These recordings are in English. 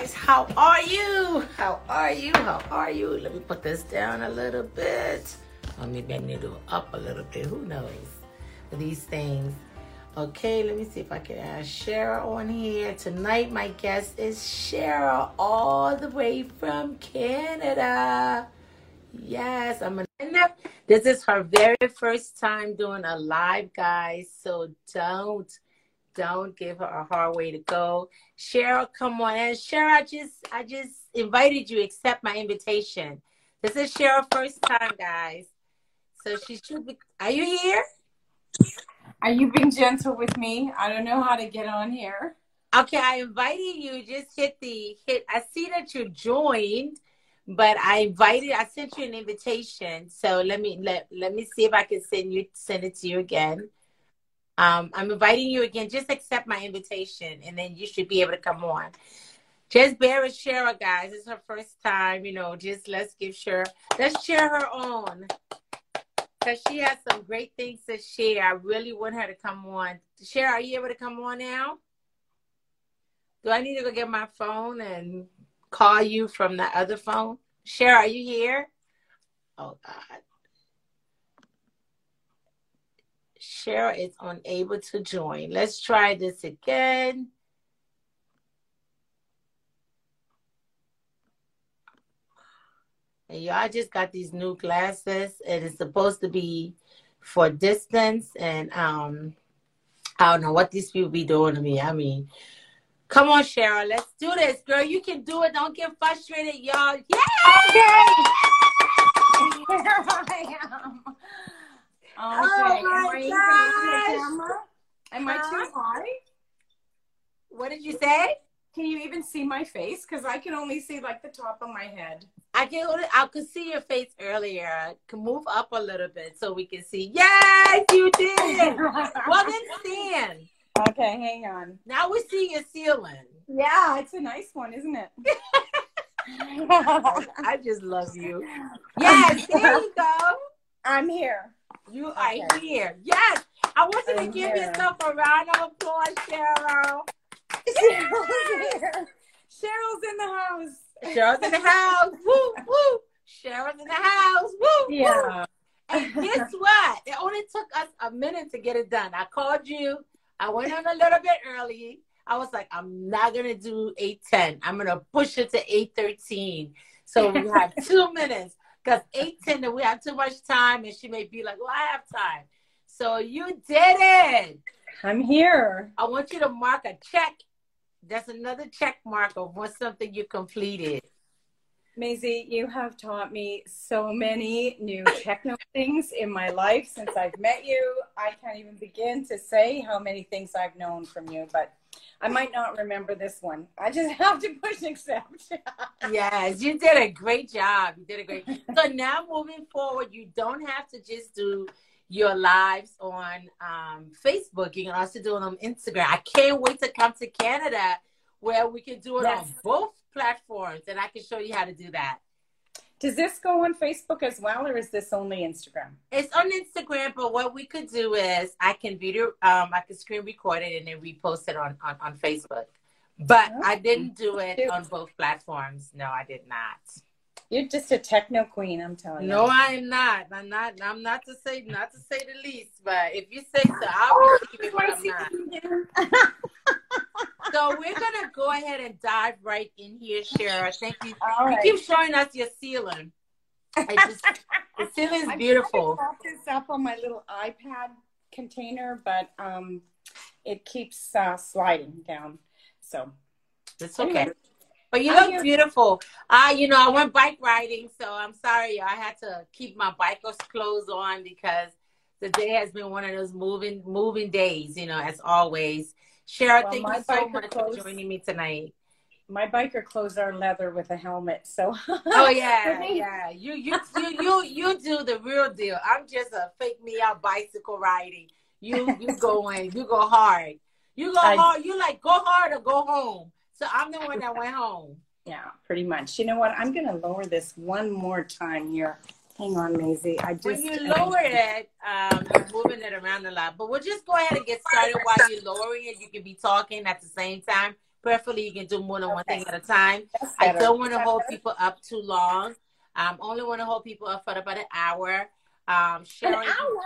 guys. How are you? How are you? How are you? Let me put this down a little bit. Or maybe I need to up a little bit. Who knows? These things. Okay, let me see if I can add Cheryl on here. Tonight, my guest is Cheryl, all the way from Canada. Yes, I'm gonna. This is her very first time doing a live, guys. So don't don't give her a hard way to go. Cheryl, come on. And Cheryl, I just I just invited you, accept my invitation. This is Cheryl first time, guys. So she should be are you here? Are you being gentle with me? I don't know how to get on here. Okay, I invited you. Just hit the hit. I see that you joined, but I invited. I sent you an invitation. So let me let let me see if I can send you send it to you again. Um, I'm inviting you again. Just accept my invitation, and then you should be able to come on. Just bear with Cheryl, guys. It's her first time. You know, just let's give Cheryl. Let's share her on because she has some great things to share. I really want her to come on. Cheryl, are you able to come on now? Do I need to go get my phone and call you from the other phone? Cheryl, are you here? Oh God. Cheryl is unable to join. Let's try this again. And y'all just got these new glasses and it's supposed to be for distance and um I don't know what these people be doing to me. I mean, come on, Cheryl, let's do this, girl. You can do it. Don't get frustrated, y'all. Yeah! Okay. Here I am. Okay. Oh Am my I even gosh. the camera? Am I too high? What did you say? Can you even see my face? Because I can only see like the top of my head. I can I could see your face earlier. Can move up a little bit so we can see. Yes, you did. well then stand. okay, hang on. Now we see your ceiling. Yeah, it's a nice one, isn't it? I just love you. Yes, there you go. I'm here. You are Okay. here. Yes. I want you to I'm give here. yourself a round of applause, Cheryl. Cheryl's. Cheryl's in the house. Cheryl's in the house. Woo, woo. Cheryl's in the house. Woo, woo. And guess what? It only took us a minute to get it done. I called you. I went on a little bit early. I was like, I'm not gonna do eight ten. I'm gonna push it to eight thirteen. So we have two minutes. Because eight ten, then we have too much time, and she may be like, "Well, I have time." So you did it. I'm here. I want you to mark a check. That's another check mark of what something you completed. Maisie, you have taught me so many new techno things in my life since I've met you. I can't even begin to say how many things I've known from you, but I might not remember this one. I just have to push accept. Yes, you did a great job. You did a great. So now moving forward, you don't have to just do your lives on um, Facebook. You can also do it on Instagram. I can't wait to come to Canada where we can do it Yes. on both platforms, and I can show you how to do that. Does this go on Facebook as well, or is this only Instagram? It's on Instagram, but what we could do is I can video, um, I can screen record it and then repost it on, on, on Facebook. But I didn't do it Cute. on both platforms. No, I did not. You're just a techno queen, I'm telling No, you. No, I am not. I'm not. I'm not to say not to say the least. But if you say so, I'll receive it. But I'm not. So we're gonna go ahead and dive right in here, Cheryl. Thank you. All You right. keep showing us your ceiling. I just, the ceiling is I'm beautiful. prop this up on my little iPad container, but um, it keeps uh, sliding down. So It's okay. Anyway. But you look beautiful. I, you know, I went bike riding, so I'm sorry. I had to keep my biker's clothes on because the day has been one of those moving, moving days. You know, as always. Cheryl, Well, thank you so much clothes- for joining me tonight. my biker clothes are leather with a helmet. So Oh yeah, yeah. You, you, you, you, you do the real deal. I'm just a fake me out bicycle riding. You, you going, you go hard. You go I- hard. You like go hard or go home. So I'm the one that went home. yeah, pretty much. You know what? I'm gonna lower this one more time here. Hang on, Maisie. I just When you lower it, um, you're moving it around a lot. But we'll just go ahead and get started while you're lowering it. You can be talking at the same time. Preferably, you can do more than okay. one thing at a time. I don't want to hold people up too long. Um, only want to hold people up for about an hour. Um, Sharon, an hour.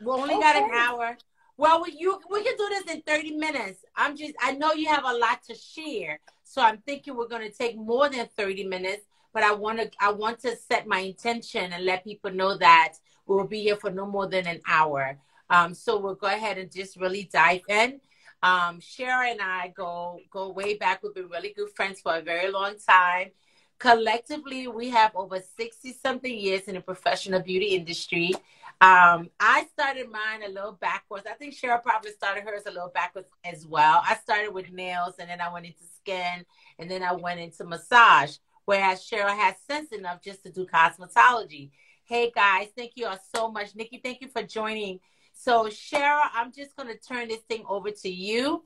We only okay. got an hour. Well, we, you, we can do this in 30 minutes. I'm just, I know you have a lot to share. So I'm thinking we're going to take more than 30 minutes, but I want to, I want to set my intention and let people know that we will be here for no more than an hour. Um, so we'll go ahead and just really dive in. Um, Cheryl and I go, go way back. We've been really good friends for a very long time collectively we have over 60 something years in the professional beauty industry um, i started mine a little backwards i think cheryl probably started hers a little backwards as well i started with nails and then i went into skin and then i went into massage whereas cheryl has sense enough just to do cosmetology hey guys thank you all so much nikki thank you for joining so cheryl i'm just going to turn this thing over to you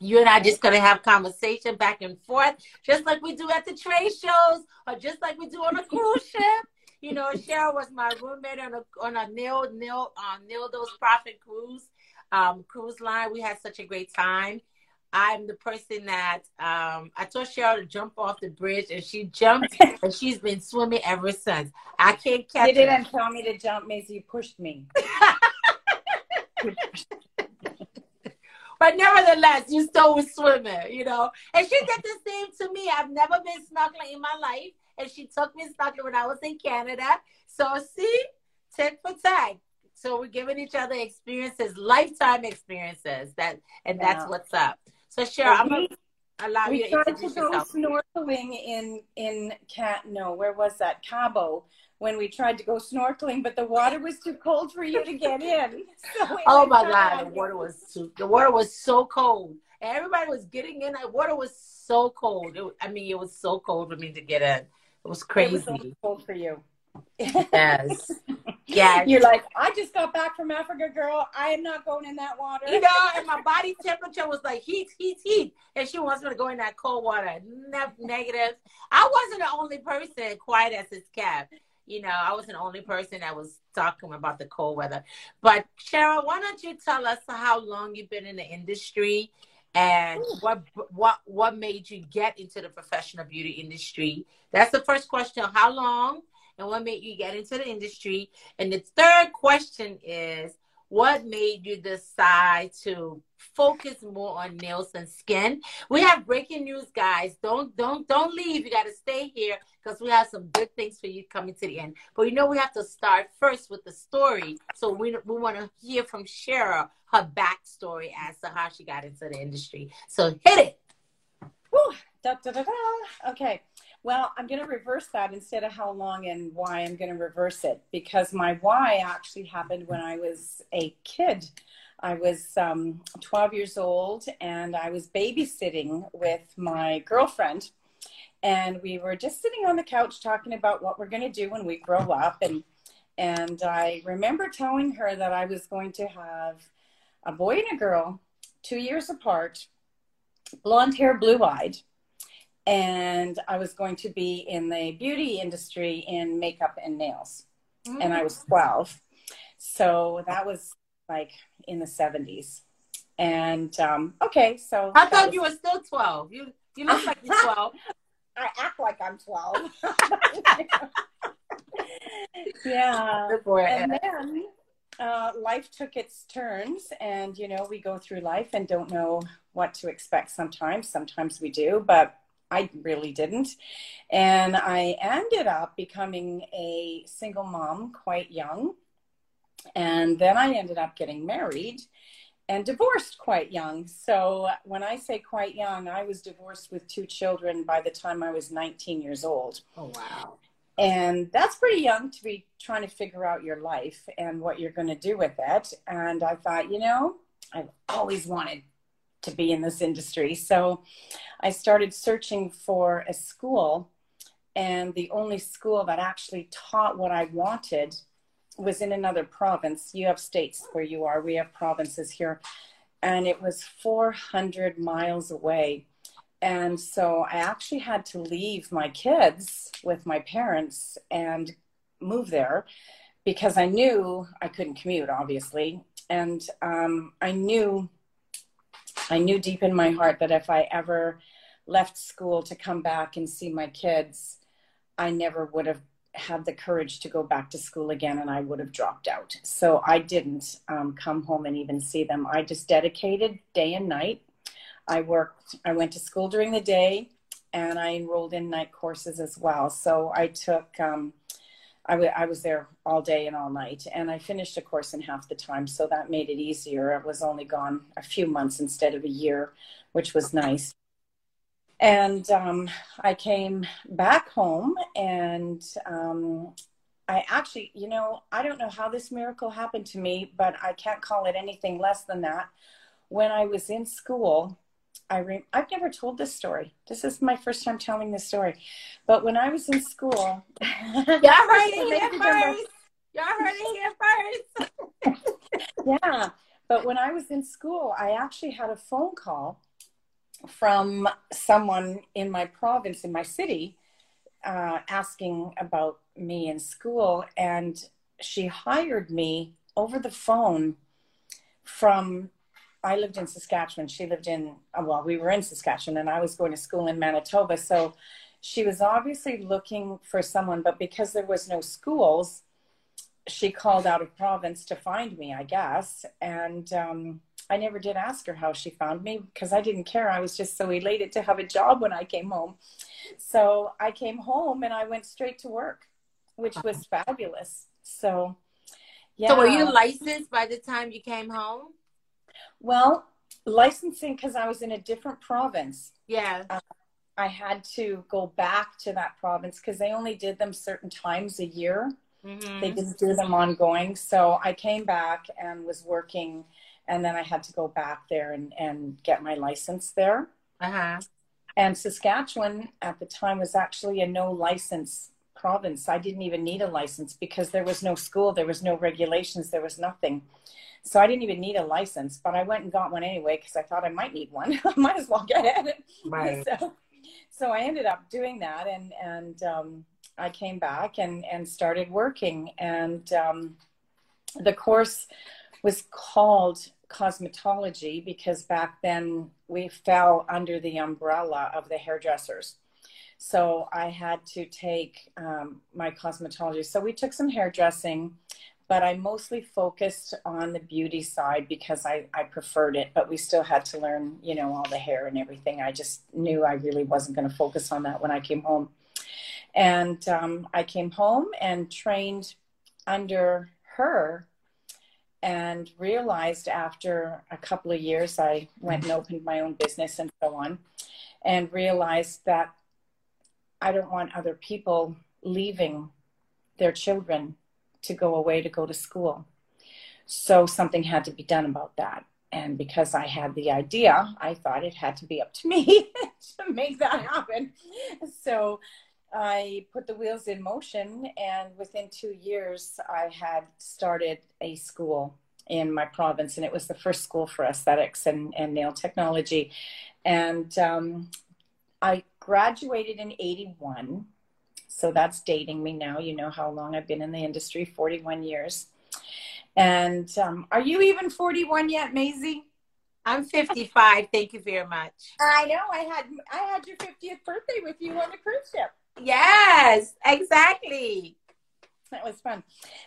you and I just gonna have conversation back and forth, just like we do at the trade shows, or just like we do on a cruise ship. You know, Cheryl was my roommate on a on a Neil Neil uh, Nildo's Profit Cruise um, cruise line. We had such a great time. I'm the person that um, I told Cheryl to jump off the bridge, and she jumped, and she's been swimming ever since. I can't catch. You didn't her. tell me to jump, Maisie. You pushed me. But nevertheless, you still was swimming, you know. And she did the same to me. I've never been snorkeling in my life. And she took me snorkeling when I was in Canada. So see, tit for tat. So we're giving each other experiences, lifetime experiences. That and that's what's up. So Cheryl, I'm gonna allow we you to introduce to go yourself. snorkeling in in Cat. No, where was that? Cabo when we tried to go snorkeling, but the water was too cold for you to get in. So oh my God, the water was too, the water was so cold. Everybody was getting in. The water was so cold. It, I mean, it was so cold for me to get in. It was crazy. It was so cold for you. yes. Yeah. You're like, I just got back from Africa, girl. I am not going in that water. You know, and my body temperature was like heat, heat, heat. And she wants me to go in that cold water. Ne- negative. I wasn't the only person quiet as his cat you know, I wasn't the only person that was talking about the cold weather. But Cheryl, why don't you tell us how long you've been in the industry and what what what made you get into the professional beauty industry? That's the first question. How long and what made you get into the industry? And the third question is what made you decide to focus more on nails and skin? We have breaking news guys. Don't don't don't leave. You got to stay here because we have some good things for you coming to the end. But you know we have to start first with the story. So we, we want to hear from cheryl her backstory as to how she got into the industry. So hit it. Whew. Da, da, da, okay well, I'm going to reverse that instead of how long and why I'm going to reverse it because my why actually happened when I was a kid. I was um, 12 years old and I was babysitting with my girlfriend. And we were just sitting on the couch talking about what we're going to do when we grow up. And, and I remember telling her that I was going to have a boy and a girl, two years apart, blonde hair, blue eyed and I was going to be in the beauty industry in makeup and nails. Mm. And I was 12. So that was like in the 70s. And um, okay, so I thought was... you were still 12. You you look like you're 12. I act like I'm 12. yeah. And then uh, life took its turns, and you know, we go through life and don't know what to expect sometimes. Sometimes we do, but I really didn't. And I ended up becoming a single mom quite young. And then I ended up getting married and divorced quite young. So when I say quite young, I was divorced with two children by the time I was 19 years old. Oh, wow. And that's pretty young to be trying to figure out your life and what you're going to do with it. And I thought, you know, I've always wanted to be in this industry. So I started searching for a school, and the only school that actually taught what I wanted was in another province. You have states where you are, we have provinces here, and it was 400 miles away. And so I actually had to leave my kids with my parents and move there because I knew I couldn't commute, obviously. And um, I knew I knew deep in my heart that if I ever left school to come back and see my kids, I never would have had the courage to go back to school again and I would have dropped out. So I didn't um, come home and even see them. I just dedicated day and night. I worked, I went to school during the day and I enrolled in night courses as well. So I took, um, I, w- I was there all day and all night and I finished a course in half the time. So that made it easier. I was only gone a few months instead of a year, which was nice. And um, I came back home and um, I actually, you know, I don't know how this miracle happened to me, but I can't call it anything less than that. When I was in school, I re- I've never told this story. This is my first time telling this story. But when I was in school, y'all heard it here first. Y'all heard it here first. yeah. But when I was in school, I actually had a phone call from someone in my province, in my city, uh, asking about me in school. And she hired me over the phone from, I lived in Saskatchewan. She lived in, uh, well, we were in Saskatchewan and I was going to school in Manitoba. So she was obviously looking for someone, but because there was no schools, she called out of province to find me, I guess. And, um, I never did ask her how she found me because I didn't care. I was just so elated to have a job when I came home. So I came home and I went straight to work, which was fabulous. So, yeah. So were you licensed by the time you came home? Well, licensing because I was in a different province. Yeah. Uh, I had to go back to that province because they only did them certain times a year. Mm-hmm. They didn't do them ongoing. So I came back and was working and then I had to go back there and, and get my license there. Uh-huh. And Saskatchewan at the time was actually a no license province. I didn't even need a license because there was no school, there was no regulations, there was nothing. So I didn't even need a license, but I went and got one anyway because I thought I might need one. I might as well get it. Right. So, so I ended up doing that, and and um, I came back and and started working, and um, the course was called cosmetology because back then we fell under the umbrella of the hairdressers. So I had to take um, my cosmetology. So we took some hairdressing, but I mostly focused on the beauty side because I, I preferred it. But we still had to learn, you know, all the hair and everything. I just knew I really wasn't going to focus on that when I came home. And um, I came home and trained under her and realized after a couple of years, I went and opened my own business and so on, and realized that I don't want other people leaving their children to go away to go to school. So something had to be done about that. And because I had the idea, I thought it had to be up to me to make that happen. So I put the wheels in motion, and within two years, I had started a school in my province, and it was the first school for aesthetics and, and nail technology. And um, I graduated in 81. So that's dating me now. You know how long I've been in the industry 41 years. And um, are you even 41 yet, Maisie? I'm 55. Thank you very much. I know. I had I had your 50th birthday with you on the cruise ship. Yes, exactly. That was fun.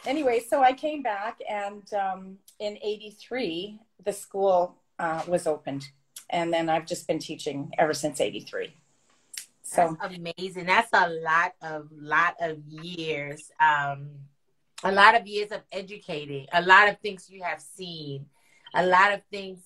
Anyway, so I came back, and um, in '83, the school uh, was opened, and then I've just been teaching ever since '83. So That's amazing. That's a lot of lot of years. Um, a lot of years of educating. A lot of things you have seen. A lot of things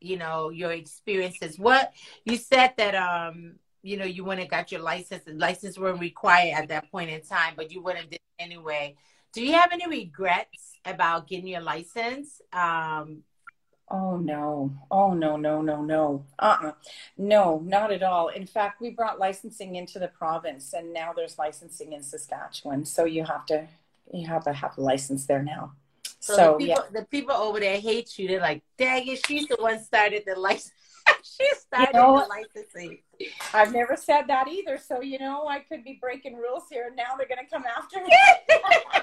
you know your experiences. What you said that um you know, you went and got your license. The license weren't required at that point in time, but you went and did anyway. Do you have any regrets about getting your license? Um, Oh no. Oh no, no, no, no. Uh-uh. No, not at all. In fact, we brought licensing into the province and now there's licensing in Saskatchewan. So you have to you have to have a license there now. So, so the, people, yeah. the people over there hate you. They're like, dang it, she's the one started the license. she started you know, the licensing. I've never said that either. So, you know, I could be breaking rules here. And now they're to come after me.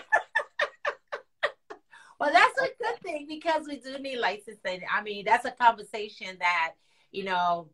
well, that's a good thing because we do need licensing. I mean, that's a conversation that you know,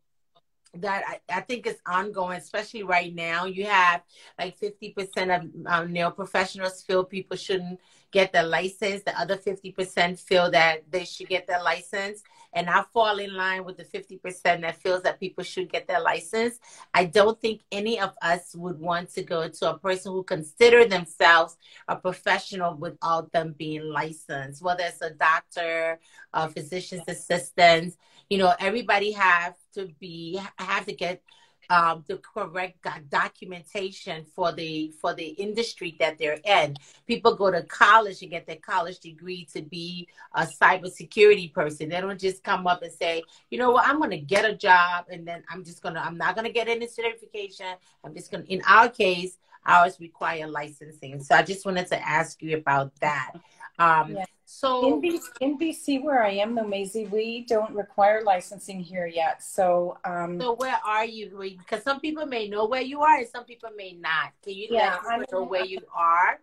that I, I, think is ongoing, especially right now. You have like 50% of um, nail professionals feel people shouldn't get their license. The other 50% feel that they should get their license. And I fall in line with the 50% that feels that people should get their license. I don't think any of us would want to go to a person who consider themselves a professional without them being licensed, whether it's a doctor, a physician's assistant. You know, everybody have to be have to get um, the correct documentation for the for the industry that they're in. People go to college and get their college degree to be a cybersecurity person. They don't just come up and say, you know what, I'm going to get a job and then I'm just going to I'm not going to get any certification. I'm just going to. In our case, ours require licensing. So I just wanted to ask you about that. Um, yeah. So in BC, in BC, where I am, though, Maisie, we don't require licensing here yet. So, um, so where are you? Because some people may know where you are, and some people may not. Can you yeah, let us know where you are?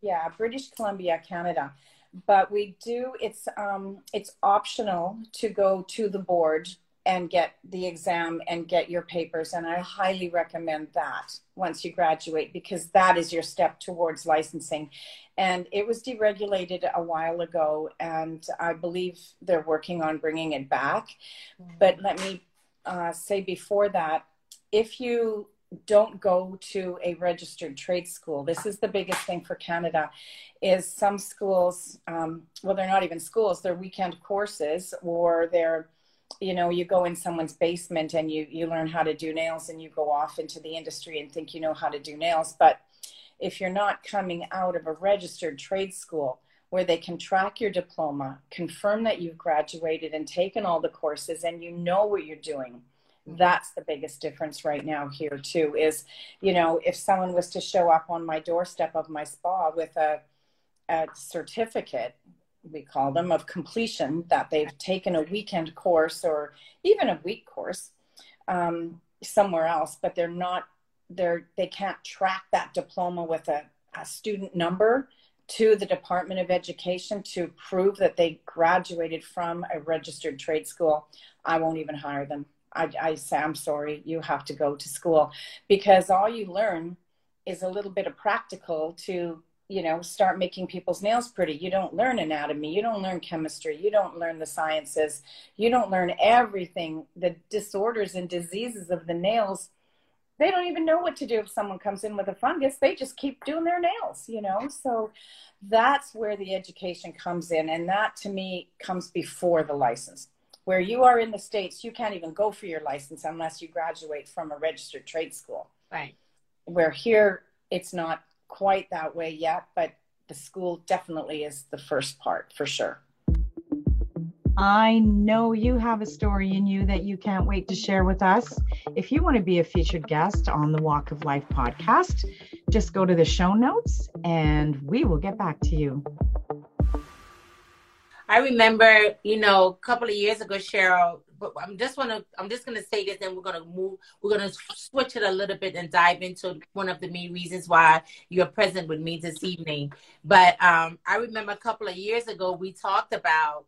Yeah, British Columbia, Canada. But we do. It's um, it's optional to go to the board and get the exam and get your papers. And I highly recommend that once you graduate because that is your step towards licensing. And it was deregulated a while ago, and I believe they're working on bringing it back. Mm-hmm. But let me uh, say before that, if you don't go to a registered trade school. This is the biggest thing for Canada is some schools, um, well, they're not even schools, they're weekend courses or they're you know you go in someone's basement and you you learn how to do nails and you go off into the industry and think you know how to do nails but if you're not coming out of a registered trade school where they can track your diploma confirm that you've graduated and taken all the courses and you know what you're doing mm-hmm. that's the biggest difference right now here too is you know if someone was to show up on my doorstep of my spa with a, a certificate we call them of completion that they've taken a weekend course or even a week course um, somewhere else but they're not they're they can't track that diploma with a, a student number to the department of education to prove that they graduated from a registered trade school. I won't even hire them. I, I say i'm sorry you have to go to school. Because all you learn is a little bit of practical to you know start making people's nails pretty. You don't learn anatomy. You don't learn chemistry. You don't learn the sciences. You don't learn everything. The disorders and diseases of the nails they don't even know what to do if someone comes in with a fungus. They just keep doing their nails you know? So that's where the education comes in and that to me comes before the license. Where you are in the states you can't even go for your license unless you graduate from a registered trade school. Right. Where here it's not quite that way yet, but the school definitely is the first part for sure. I know you have a story in you that you can't wait to share with us. If you want to be a featured guest on the Walk of Life podcast, just go to the show notes and we will get back to you. I remember, you know, a couple of years ago, Cheryl, but I'm just wanna I'm just gonna say this, and we're gonna move. We're gonna switch it a little bit and dive into one of the main reasons why you're present with me this evening. But um, I remember a couple of years ago we talked about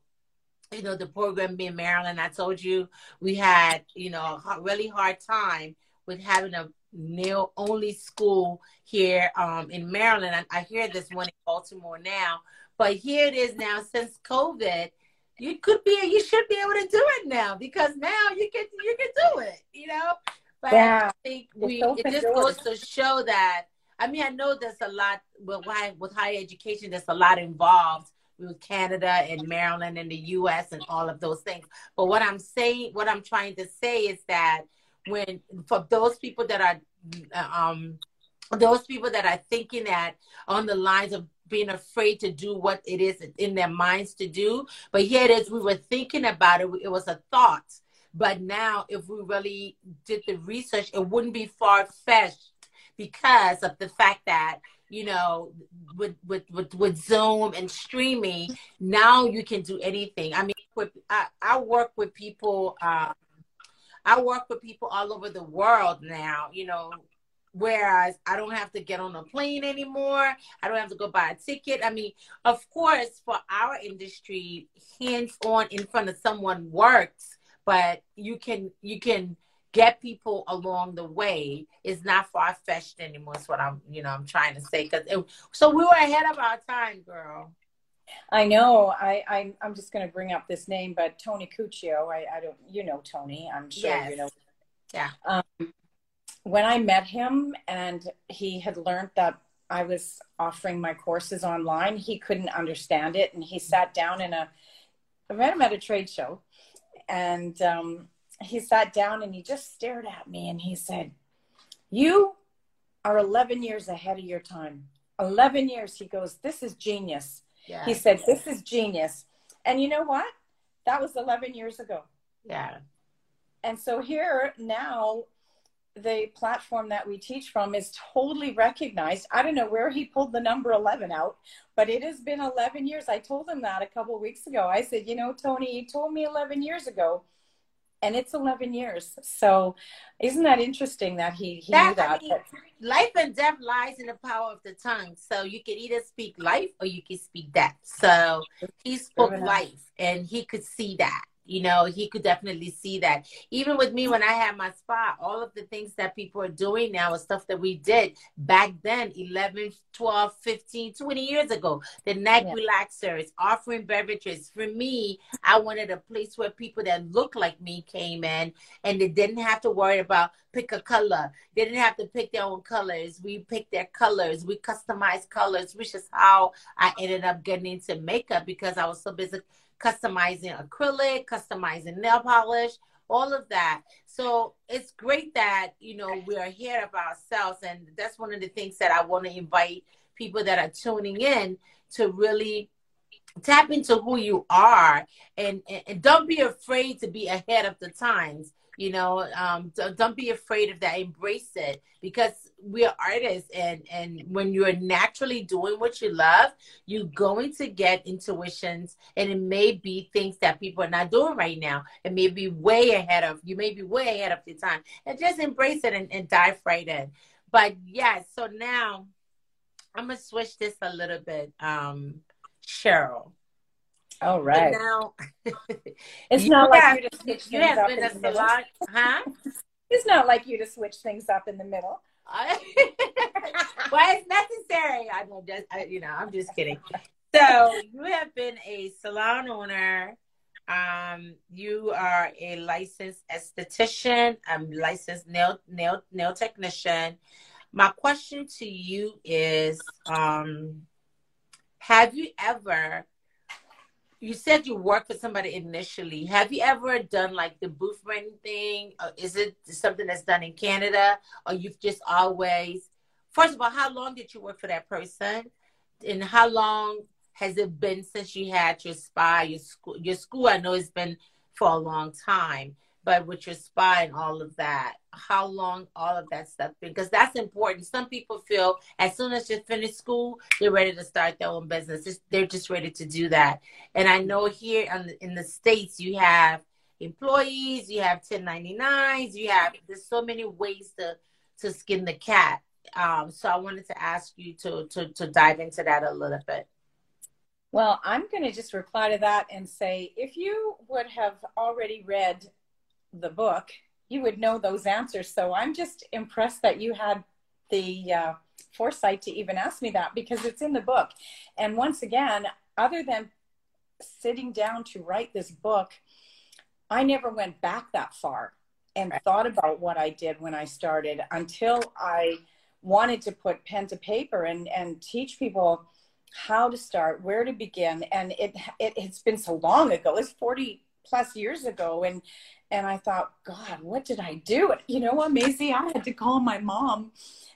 you know the program being Maryland. I told you we had you know a really hard time with having a nail only school here um, in Maryland. I, I hear this one in Baltimore now, but here it is now since COVID you could be you should be able to do it now because now you can you can do it you know? But yeah. i think we it just goes to show that i mean i know there's a lot with why with higher education there's a lot involved with canada and maryland and the us and all of those things. But what i'm saying what i'm trying to say is that when for those people that are um those people that are thinking that on the lines of being afraid to do what it is in their minds to do. But here it is, we were thinking about it, it was a thought. But now, if we really did the research, it wouldn't be far fetched because of the fact that you know with with with, with zoom and streaming now you can do anything i mean with, I, I work with people um, i work with people all over the world now you know Whereas I don't have to get on a plane anymore. I don't have to go buy a ticket. I mean, of course, for our industry, hands on in front of someone works, but you can you can get people along the way. It's not far fetched anymore. Is what I'm you know I'm trying to say. Cause it, so we were ahead of our time, girl. I know. I, I I'm just going to bring up this name, but Tony Cuccio. I, I don't. You know Tony. I'm sure Yes. you know. Yeah. Um, when I met him, and he had learned that I was offering my courses online, he couldn't understand it, and he sat down in a. I met him at a trade show, and um, he sat down and he just stared at me, and he said, "You are 11 years ahead of your time. 11 years." He goes, "This is genius." Yeah. He said, This is genius. And you know what? That was 11 years ago. yeah. And so here now, the platform that we teach from is totally recognized. I don't know where he pulled the number 11 out, but it has been 11 years. I told him that a couple of weeks ago. I said, You know, Tony, you told me 11 years ago. And it's 11 years. So isn't that interesting that he, he knew That- that? I mean, life and death lies in the power of the tongue. So you can either speak life or you can speak death. So he spoke life and he could see that. You know, he could definitely see that. Even with me, when I had my spa, all of the things that people are doing now is stuff that we did back then 11, 12, 15, 20 years ago. The neck Yeah. relaxers, offering beverages. For me, I wanted a place where people that look like me came in and they didn't have to worry about pick a color. They didn't have to pick their own colors. We picked their colors. We customized colors, which is how I ended up getting into makeup because I was so busy customizing acrylic, customizing nail polish, all of that. So it's great that, you know, we are here of ourselves. And that's one of the things that I want to invite people that are tuning in to really tap into who you are and, and, don't be afraid to be ahead of the times you know um, don't be afraid of that embrace it because we're artists and and when you're naturally doing what you love you're going to get intuitions and it may be things that people are not doing right now it may be way ahead of you may be way ahead of your time and just embrace it and, and dive right in but yes so now i'm gonna switch this a little bit um cheryl all right. Now It's not have- like you to switch things have up been in a the middle. salon huh It's not like you to switch things up in the middle. well, it's necessary. I know, just I, you know, I'm just kidding. So you have been a salon owner. Um, you are a licensed esthetician, a licensed nail nail nail technician. My question to you is, um, have you ever? You said you worked for somebody initially. Have you ever done like the booth renting thing? Or is it something that's done in Canada, or you've just always? First of all, how long did you work for that person, and how long has it been since you had your spa, your school? Your school, I know, it's been for a long time, but with your spa and all of that, how long all of that stuff? Because that's important. Some people feel as soon as you finish school, they're ready to start their own business. They're just ready to do that. And I know here in the, in the states, you have employees, you have 1099s, you have there's so many ways to to skin the cat. Um, so I wanted to ask you to to to dive into that a little bit. Well, I'm going to just reply to that and say if you would have already read the book, you would know those answers. So I'm just impressed that you had the uh, foresight to even ask me that because it's in the book. And once again, other than sitting down to write this book, I never went back that far and thought about what I did when I started until I wanted to put pen to paper and, and teach people how to start, where to begin. And it, it it's been so long ago. It's 40 plus years ago. And and I thought, God, what did I do? You know what, Maisie? I had to call my mom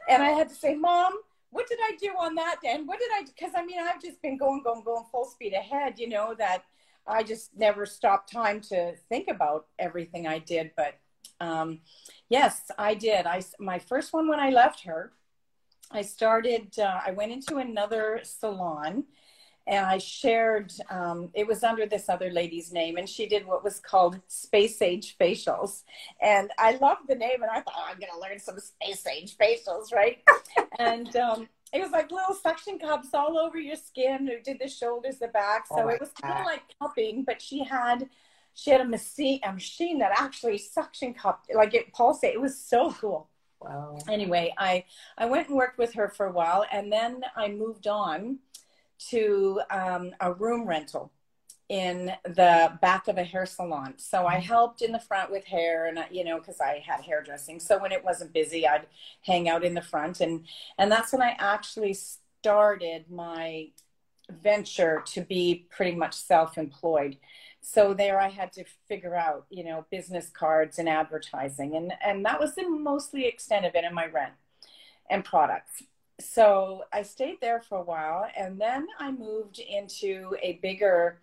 and I had to say, Mom, what did I do on that day? And what did I because I mean I've just been going, going, going full speed ahead, you know, that I just never stopped time to think about everything I did. But um, yes, I did. I my first one when I left her, I started. Uh, I went into another salon, and I shared. Um, it was under this other lady's name, and she did what was called space age facials. And I loved the name, and I thought oh, I'm going to learn some space age facials, right? and um, it was like little suction cups all over your skin. Who did the shoulders, the back. So Oh it was kind of like cupping, but she had she had a machine, a machine that actually suction cupped, like it pulsated. It was so cool. Wow. Anyway, I I went and worked with her for a while, and then I moved on to um, a room rental in the back of a hair salon. So I helped in the front with hair and you know cuz I had hairdressing. So when it wasn't busy, I'd hang out in the front and and that's when I actually started my venture to be pretty much self-employed. So there I had to figure out, you know, business cards and advertising and and that was the mostly extent of it in my rent and products. So I stayed there for a while and then I moved into a bigger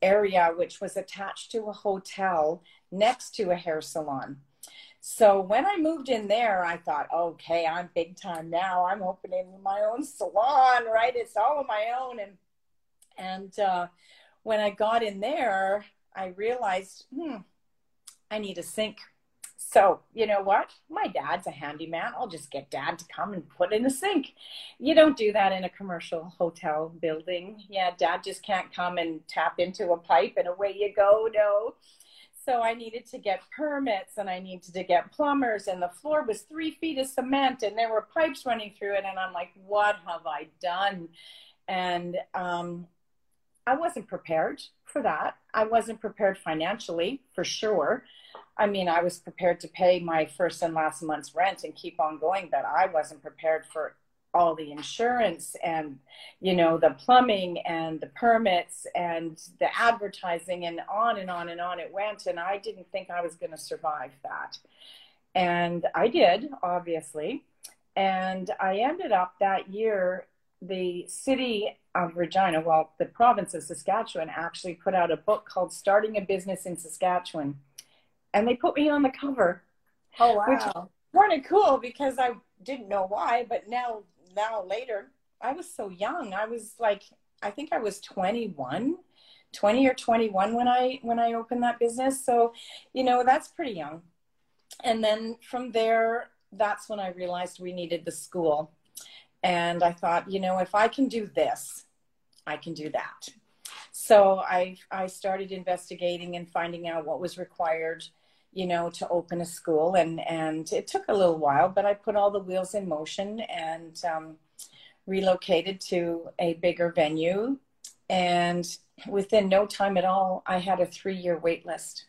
area which was attached to a hotel next to a hair salon. So when I moved in there, I thought, okay, I'm big time now. I'm opening my own salon, right? It's all on my own. And and uh, when I got in there, I realized, hmm, I need a sink. So, you know what? My dad's a handyman. I'll just get dad to come and put in a sink. You don't do that in a commercial hotel building. Yeah, dad just can't come and tap into a pipe and away you go. No. So I needed to get permits and I needed to get plumbers, and the floor was three feet of cement and there were pipes running through it. And I'm like, what have I done? And um, I wasn't prepared for that. I wasn't prepared financially, for sure. I mean, I was prepared to pay my first and last month's rent and keep on going, but I wasn't prepared for all the insurance and you know the plumbing and the permits and the advertising and on and on and on it went and i didn't think i was going to survive that. And i did obviously. And i ended up that year the city of regina well the province of saskatchewan actually put out a book called starting a business in saskatchewan and they put me on the cover. Oh wow! Which of cool because I didn't know why, but now now later, I was so young. I was like, I think I was 21, 20 or 21 when I when I opened that business. So, you know, that's pretty young. And then from there, that's when I realized we needed the school. And I thought, you know, if I can do this, I can do that. So I I started investigating and finding out what was required you know, to open a school. And, and it took a little while, but I put all the wheels in motion and um, relocated to a bigger venue. And within no time at all, I had a three year wait list.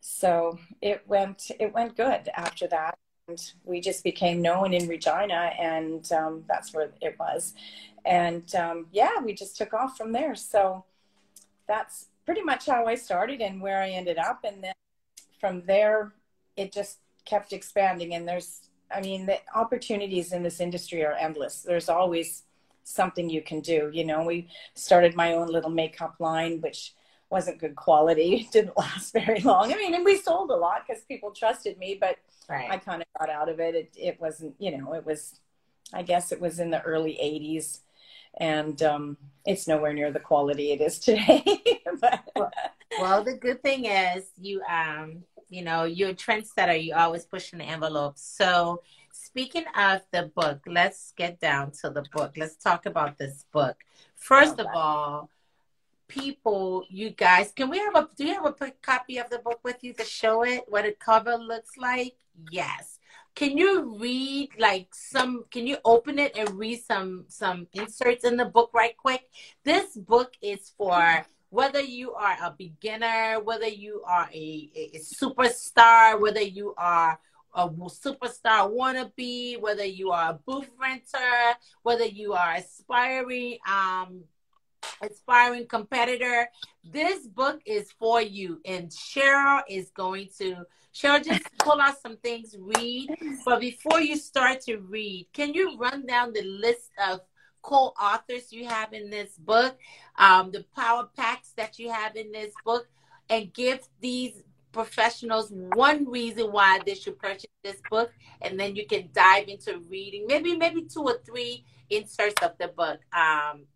So it went, it went good after that. And we just became known in Regina, and um, that's where it was. And um, yeah, we just took off from there. So that's pretty much how I started and where I ended up. And then from there, it just kept expanding. And there's, I mean, the opportunities in this industry are endless. There's always something you can do. You know, we started my own little makeup line, which wasn't good quality, didn't last very long. I mean, and we sold a lot because people trusted me, but right. I kind of got out of it. It, it wasn't, you know, it was, I guess it was in the early 80s and um, it's nowhere near the quality it is today. but, well, the good thing is you, um, you know, you're a trendsetter. You always pushing the envelope. So, speaking of the book, let's get down to the book. Let's talk about this book. First of all, people, you guys, can we have a? Do you have a copy of the book with you to show it what the cover looks like? Yes can you read like some can you open it and read some some inserts in the book right quick this book is for whether you are a beginner whether you are a, a superstar whether you are a superstar wannabe whether you are a booth renter whether you are aspiring um aspiring competitor this book is for you and cheryl is going to Cheryl, just pull out some things, read. But before you start to read, can you run down the list of co-authors you have in this book, um, the power packs that you have in this book, and give these professionals one reason why they should purchase this book, and then you can dive into reading maybe maybe two or three inserts of the book. Um,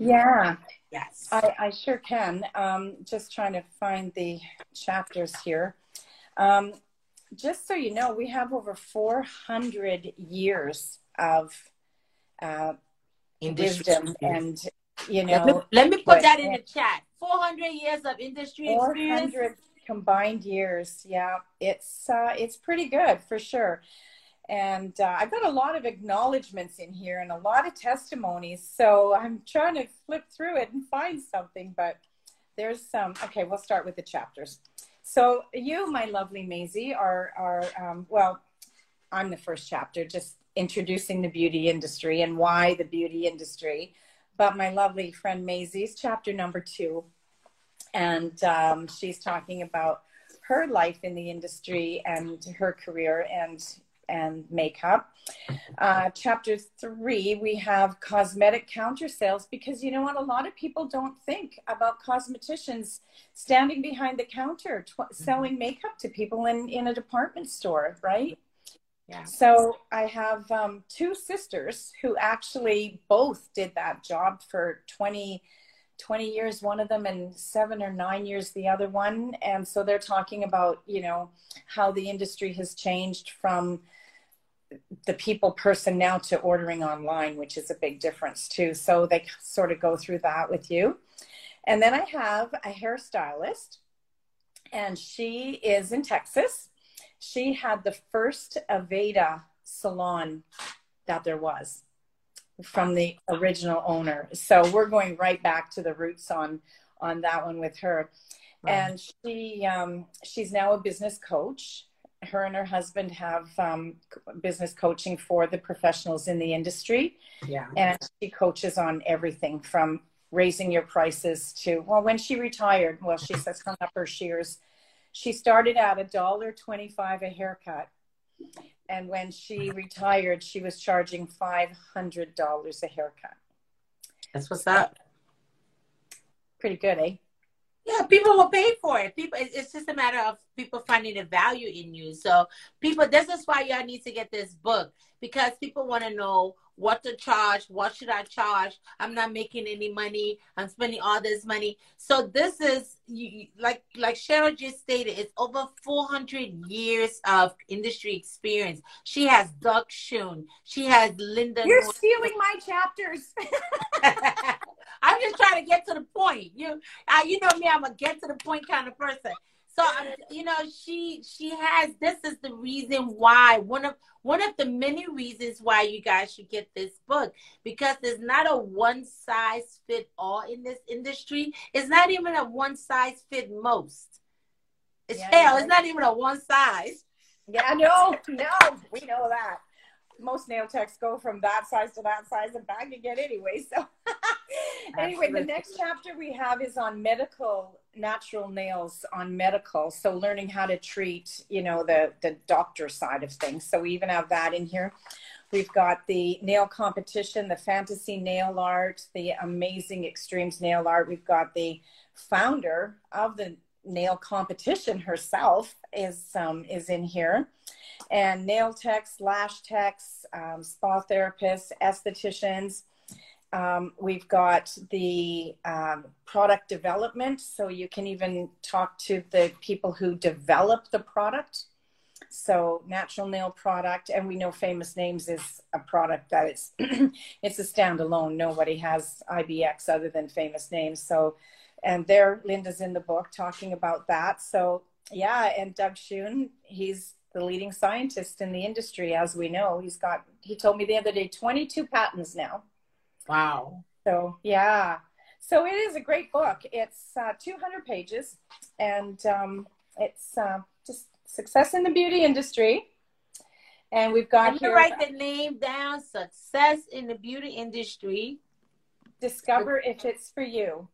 yeah. Yes. I, I sure can. Um, just trying to find the chapters here. Um, just so you know, we have over 400 years of uh, wisdom and, you know. Let me, let me put that in the chat. 400 years of industry experience. 400 combined years. Yeah, it's uh, it's pretty good for sure. And uh, I've got a lot of acknowledgments in here and a lot of testimonies. So I'm trying to flip through it and find something, but there's some. Okay, we'll start with the chapters. So you, my lovely Maisie, are are um, well. I'm the first chapter, just introducing the beauty industry and why the beauty industry. But my lovely friend Maisie's chapter number two, and um, she's talking about her life in the industry and her career and and makeup. Uh, chapter three, we have cosmetic counter sales because you know what? A lot of people don't think about cosmeticians standing behind the counter tw- mm-hmm. selling makeup to people in, in a department store, right? So I have um, two sisters who actually both did that job for 20, 20 years, one of them, and seven or nine years, the other one. And so they're talking about, you know, how the industry has changed from the people person now to ordering online, which is a big difference too. So they sort of go through that with you. And then I have a hairstylist, and she is in Texas. She had the first Aveda salon that there was from the original owner. So we're going right back to the roots on on that one with her. Right. And she um, she's now a business coach her and her husband have um, business coaching for the professionals in the industry. Yeah. And she coaches on everything from raising your prices to, well, when she retired, well, she says hung up her shears. She started at a dollar twenty-five a haircut. And when she retired, she was charging $500 a haircut. That's what's up. Pretty good, eh? Yeah, people will pay for it. People, it's just a matter of people finding the value in you. So, people, this is why y'all need to get this book because people want to know what to charge, what should I charge? I'm not making any money. I'm spending all this money. So this is like like Cheryl just stated, it's over 400 years of industry experience. She has Doug Schoon. She has Linda. You're North- stealing my chapters. I'm just trying to get to the point. You, uh, you know me. I'm a get to the point kind of person. So you know, she she has. This is the reason why one of one of the many reasons why you guys should get this book because there's not a one size fit all in this industry. It's not even a one size fit most. It's yeah, hell. It's not even a one size. Yeah, no, no, we know that most nail techs go from that size to that size and back again anyway. So anyway, the next chapter we have is on medical natural nails on medical. So learning how to treat, you know, the the doctor side of things. So we even have that in here. We've got the nail competition, the fantasy nail art, the amazing extremes nail art. We've got the founder of the nail competition herself is um, is in here and nail techs, lash techs, um, spa therapists, estheticians. Um, we've got the um, product development, so you can even talk to the people who develop the product. So natural nail product, and we know Famous Names is a product that it's it's a standalone. Nobody has IBX other than Famous Names. So, and there, Linda's in the book talking about that. So yeah, and Doug Schoon, he's the leading scientist in the industry, as we know. He's got, he told me the other day, 22 patents now. Wow. So, yeah. So it is a great book. It's uh, 200 pages and um, it's uh, just success in the beauty industry. And we've got Can you here, write the name down, Success in the Beauty Industry. Discover if it's for you.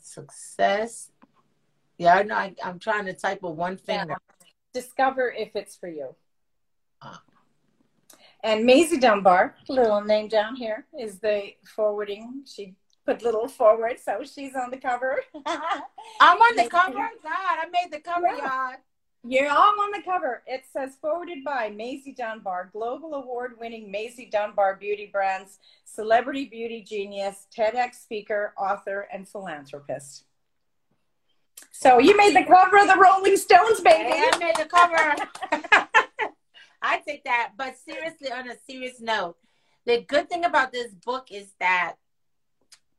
Success. Yeah, I know. I, am trying to type with one finger. Yeah discover if it's for you. Ah. And Maisie Dunbar, little name down here, is the forwarding. She put little forward, so she's on the cover. I'm on the cover. God, I made the cover, yeah. y'all. You're all on the cover. It says forwarded by Maisie Dunbar, global award winning Maisie Dunbar beauty brands, celebrity beauty genius, TEDx speaker, author, and philanthropist. So you made the cover of the Rolling Stones, baby. Yeah, I made the cover. I take that. But seriously, on a serious note, the good thing about this book is that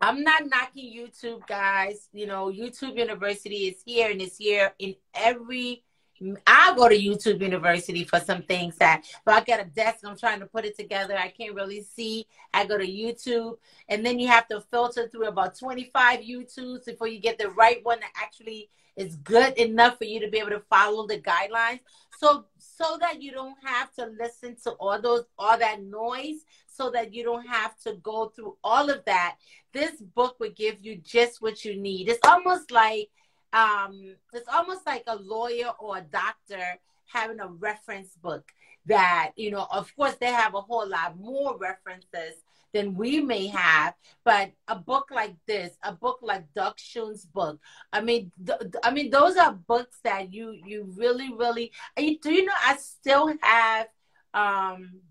I'm not knocking YouTube, guys. You know, YouTube University is here and it's here in every. I go to YouTube University for some things that if I get a desk, I'm trying to put it together. I can't really see. I go to YouTube, and then you have to filter through about 25 YouTubes before you get the right one that actually is good enough for you to be able to follow the guidelines. So so that you don't have to listen to all those all that noise so that you don't have to go through all of that this book would give you just what you need it's almost like um it's almost like a lawyer or a doctor having a reference book that you know of course they have a whole lot more references than we may have. But a book like this, a book like Doug Schoon's book, I mean, th- I mean, those are books that you you really, really. Do you know? I still have um,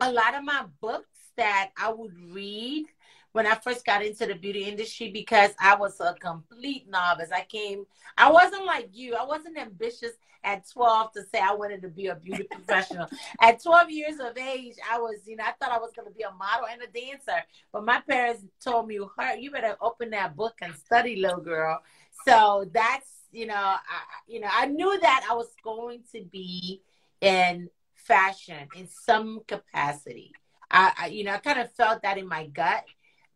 a lot of my books that I would read when I first got into the beauty industry because I was a complete novice. I came, I wasn't like you. I wasn't ambitious at 12 to say I wanted to be a beauty professional. At 12 years of age, I was, you know, I thought I was going to be a model and a dancer. But my parents told me, "Her, you better open that book and study, little girl." So that's, you know, I, you know, I knew that I was going to be in fashion in some capacity. I, I you know, I kind of felt that in my gut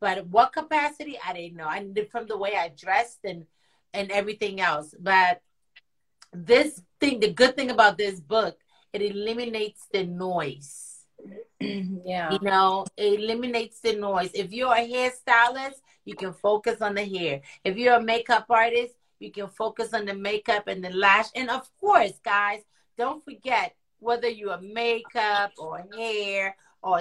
but what capacity I didn't know. I knew from the way I dressed and and everything else. But this thing, the good thing about this book, it eliminates the noise. yeah. You know, it eliminates the noise. If you're a hairstylist, you can focus on the hair. If you're a makeup artist, you can focus on the makeup and the lash. And of course, guys, don't forget whether you're makeup or hair or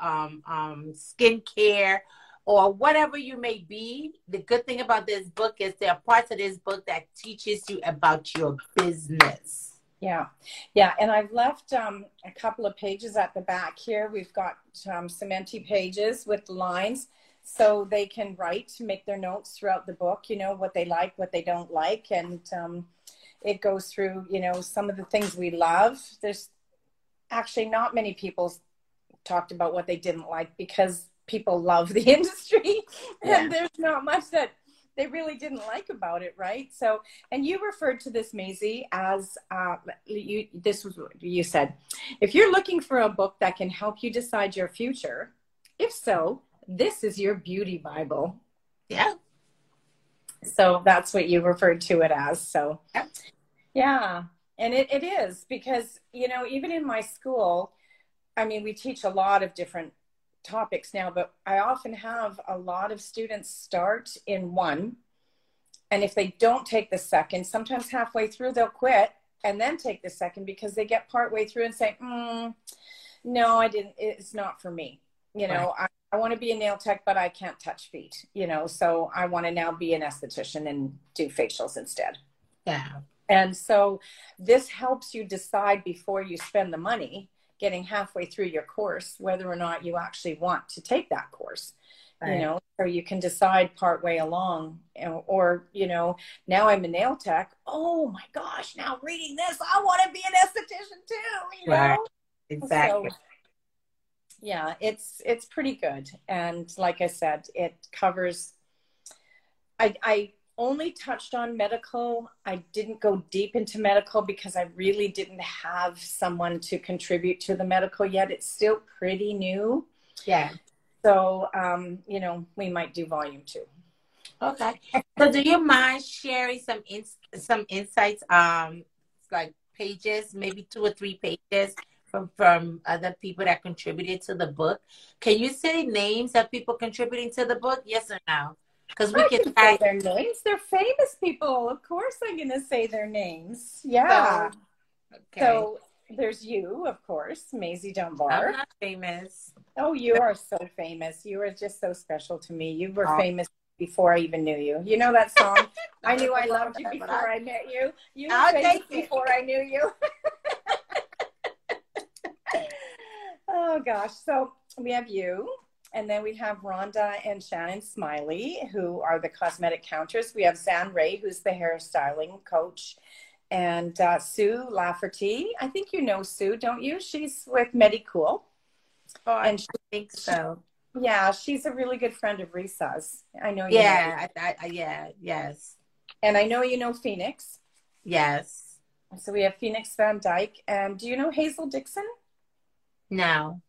um, um, skincare or whatever you may be, the good thing about this book is there are parts of this book that teaches you about your business. Yeah, yeah, and I've left um, a couple of pages at the back here. We've got um, some empty pages with lines so they can write, make their notes throughout the book, you know, what they like, what they don't like. And um, it goes through, you know, some of the things we love. There's actually not many people talked about what they didn't like because people love the industry yeah. and there's not much that they really didn't like about it right? So and you referred to this Maisie as uh, you this was what you said. If you're looking for a book that can help you decide your future if so this is your beauty bible. Yeah. So that's what you referred to it as so. Yeah, yeah. and it, it is because you know even in my school i mean we teach a lot of different topics now, but I often have a lot of students start in one. And if they don't take the second, sometimes halfway through they'll quit and then take the second because they get partway through and say, mm, no, I didn't, it's not for me. You know, right. I, I want to be a nail tech, but I can't touch feet, you know, so I want to now be an esthetician and do facials instead. Yeah. And so this helps you decide before you spend the money getting halfway through your course whether or not you actually want to take that course right. you know or you can decide part way along or you know now i'm a nail tech oh my gosh now reading this i want to be an esthetician too you know right. exactly so, yeah it's it's pretty good and like i said it covers i i only touched on medical. I didn't go deep into medical because I really didn't have someone to contribute to the medical yet. It's still pretty new. Yeah. So, um, you know, we might do volume two. Okay. So, do you mind sharing some ins- some insights, um, like pages, maybe two or three pages from from other people that contributed to the book? Can you say names of people contributing to the book? Yes or no? Because we can, can say their names. They're famous people. Of course, I'm going to say their names. Yeah. So, okay. so there's you, of course, Maisie Dunbar. I'm not famous. Oh, you are so famous. You are just so special to me. You were oh. famous before I even knew you. You know that song? I knew I loved you before I met you. You were famous before I knew you. oh gosh. So we have you. And then we have Rhonda and Shannon Smiley, who are the cosmetic counters. We have Zan Ray, who's the hairstyling coach, and uh, Sue Lafferty. I think you know Sue, don't you? She's with Medicool. Oh, and she, I think so. Yeah, she's a really good friend of Risa's. I know. You yeah, I, I, yeah, yes. And I know you know Phoenix. Yes. So we have Phoenix Van Dyke. And do you know Hazel Dixon? No.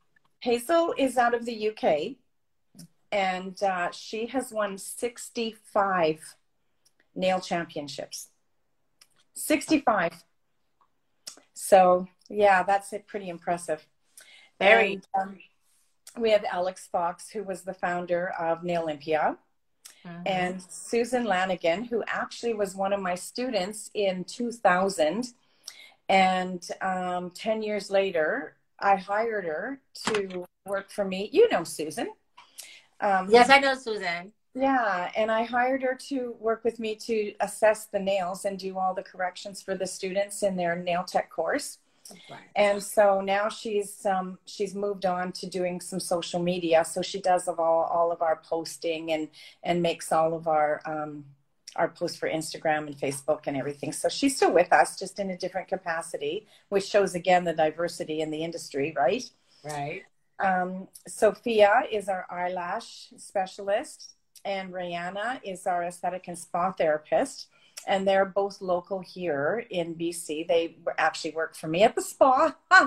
Hazel is out of the UK, and uh, she has won 65 nail championships. 65. So yeah, that's it. Pretty impressive. Very. And, um, we have Alex Fox, who was the founder of Nailympia, mm-hmm. and Susan Lanigan, who actually was one of my students in 2000. And um, 10 years later, I hired her to work for me. You know Susan. Um, yes, I know Susan. Yeah, and I hired her to work with me to assess the nails and do all the corrections for the students in their nail tech course. Right. And so now she's um, she's moved on to doing some social media. So she does of all, all of our posting and and makes all of our um, our posts for Instagram and Facebook and everything. So she's still with us, just in a different capacity, which shows again the diversity in the industry, right? Right. Um, Sophia is our eyelash specialist and Rihanna is our aesthetic and spa therapist. And they're both local here in BC. They actually work for me at the spa.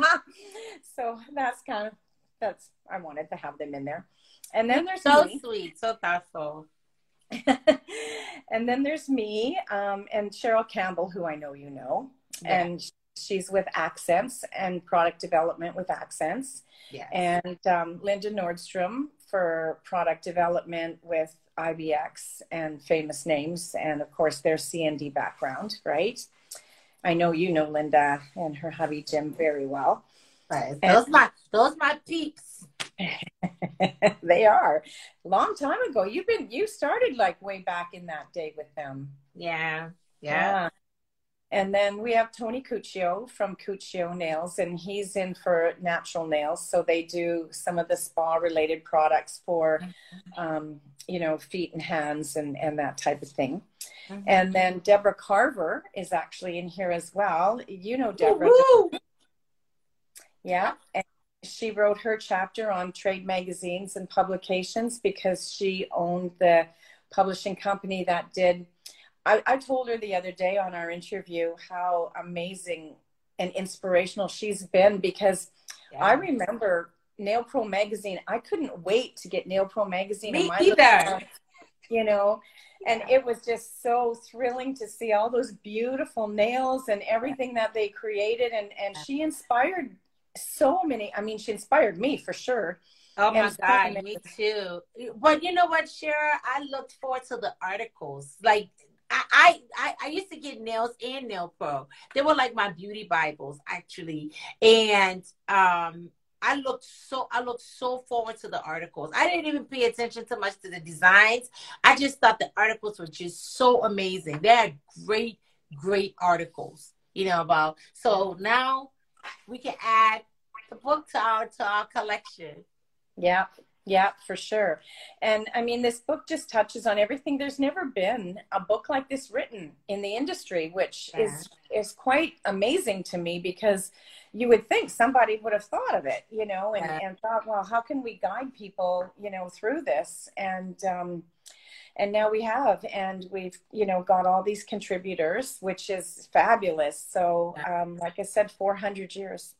so that's kind of, that's, I wanted to have them in there. And then there's so me. sweet, so thoughtful. and then there's me um, and Cheryl Campbell, who I know you know. Yeah. And she's with Accents and product development with Accents. Yes. And um, Linda Nordstrom for product development with IBX and famous names, and of course their CND background, right? I know you know Linda and her hubby Jim very well. Right. Those and, my those my peeps. they are. Long time ago. You've been you started like way back in that day with them. Yeah. Yeah. yeah. And then we have Tony Cuccio from Cuccio Nails, and he's in for natural nails. So they do some of the spa related products for, um, you know, feet and hands and, and that type of thing. Mm-hmm. And then Deborah Carver is actually in here as well. You know, Deborah. Woo-hoo! Yeah. And she wrote her chapter on trade magazines and publications because she owned the publishing company that did I, I told her the other day on our interview how amazing and inspirational she's been because yeah. I remember Nail Pro magazine. I couldn't wait to get Nail Pro magazine. Me either. you know, and it was just so thrilling to see all those beautiful nails and everything that they created. And and she inspired so many. I mean, she inspired me for sure. Oh my God, me too. But you know what, Cheryl? I looked forward to the articles. Like I, I I used to get nails and nail pro. They were like my beauty bibles actually, and um, I looked so I looked so forward to the articles. I didn't even pay attention too much to the designs. I just thought the articles were just so amazing. They're great, great articles. You know about. So now we can add the book to our to our collection. Yeah, yeah, for sure. And I mean, this book just touches on everything. There's never been a book like this written in the industry, which yeah. is is quite amazing to me because you would think somebody would have thought of it, you know, and, yeah. and thought, well, how can we guide people, you know, through this? And um, and now we have, and we've, you know, got all these contributors, which is fabulous. So, um, like I said, 400 years.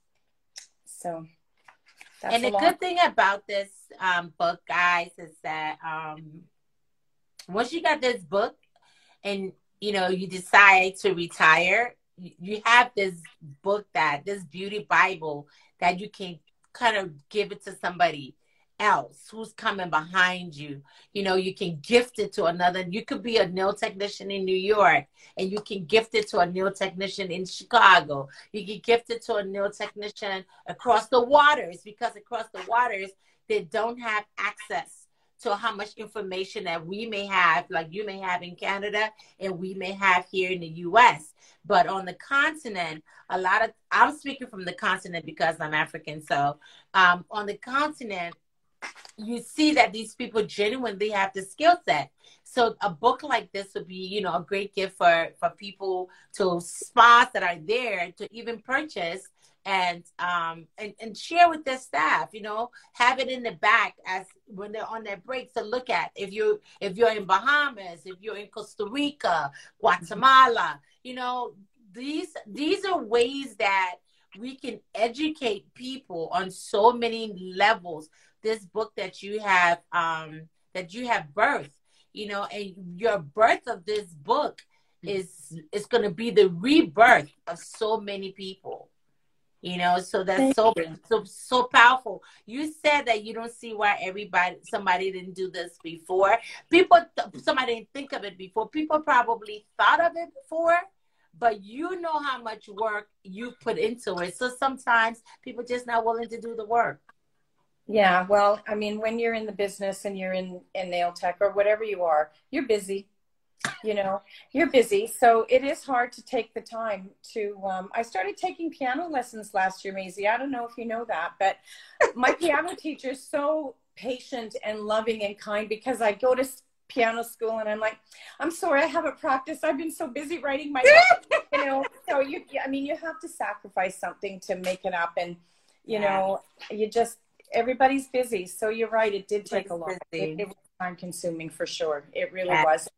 So that's and the good thing about this um, book, guys, is that um, once you got this book and you know you decide to retire, you have this book that this beauty Bible that you can kind of give it to somebody else who's coming behind you. You know, you can gift it to another. You could be a nail technician in New York and you can gift it to a nail technician in Chicago. You can gift it to a nail technician across the waters because across the waters, they don't have access to how much information that we may have, like you may have in Canada and we may have here in the US. But on the continent, a lot of, I'm speaking from the continent because I'm African. So um, on the continent, you see that these people genuinely have the skill set. So a book like this would be, you know, a great gift for for people to spas that are there to even purchase and um and, and share with their staff you know have it in the back as when they're on their breaks to look at if you if you're in bahamas if you're in costa rica guatemala you know these these are ways that we can educate people on so many levels this book that you have um that you have birthed you know and your birth of this book is is going to be the rebirth of so many people you know so that's so, so so powerful. You said that you don't see why everybody somebody didn't do this before. People somebody didn't think of it before. People probably thought of it before but you know how much work you put into it. So sometimes people just not willing to do the work yeah well i mean when you're in the business and you're in in nail tech or whatever you are you're busy you know you're busy. So it is hard to take the time to um, i started taking piano lessons last year Maisie. i don't know if you know that but my piano teacher is so patient and loving and kind because i go to piano school and i'm like i'm sorry i haven't practiced. I've been so busy writing my you know so you i mean you have to sacrifice something to make it up and you know you just everybody's busy so you're right it did take a lot it, it, was time consuming for sure it really yeah. was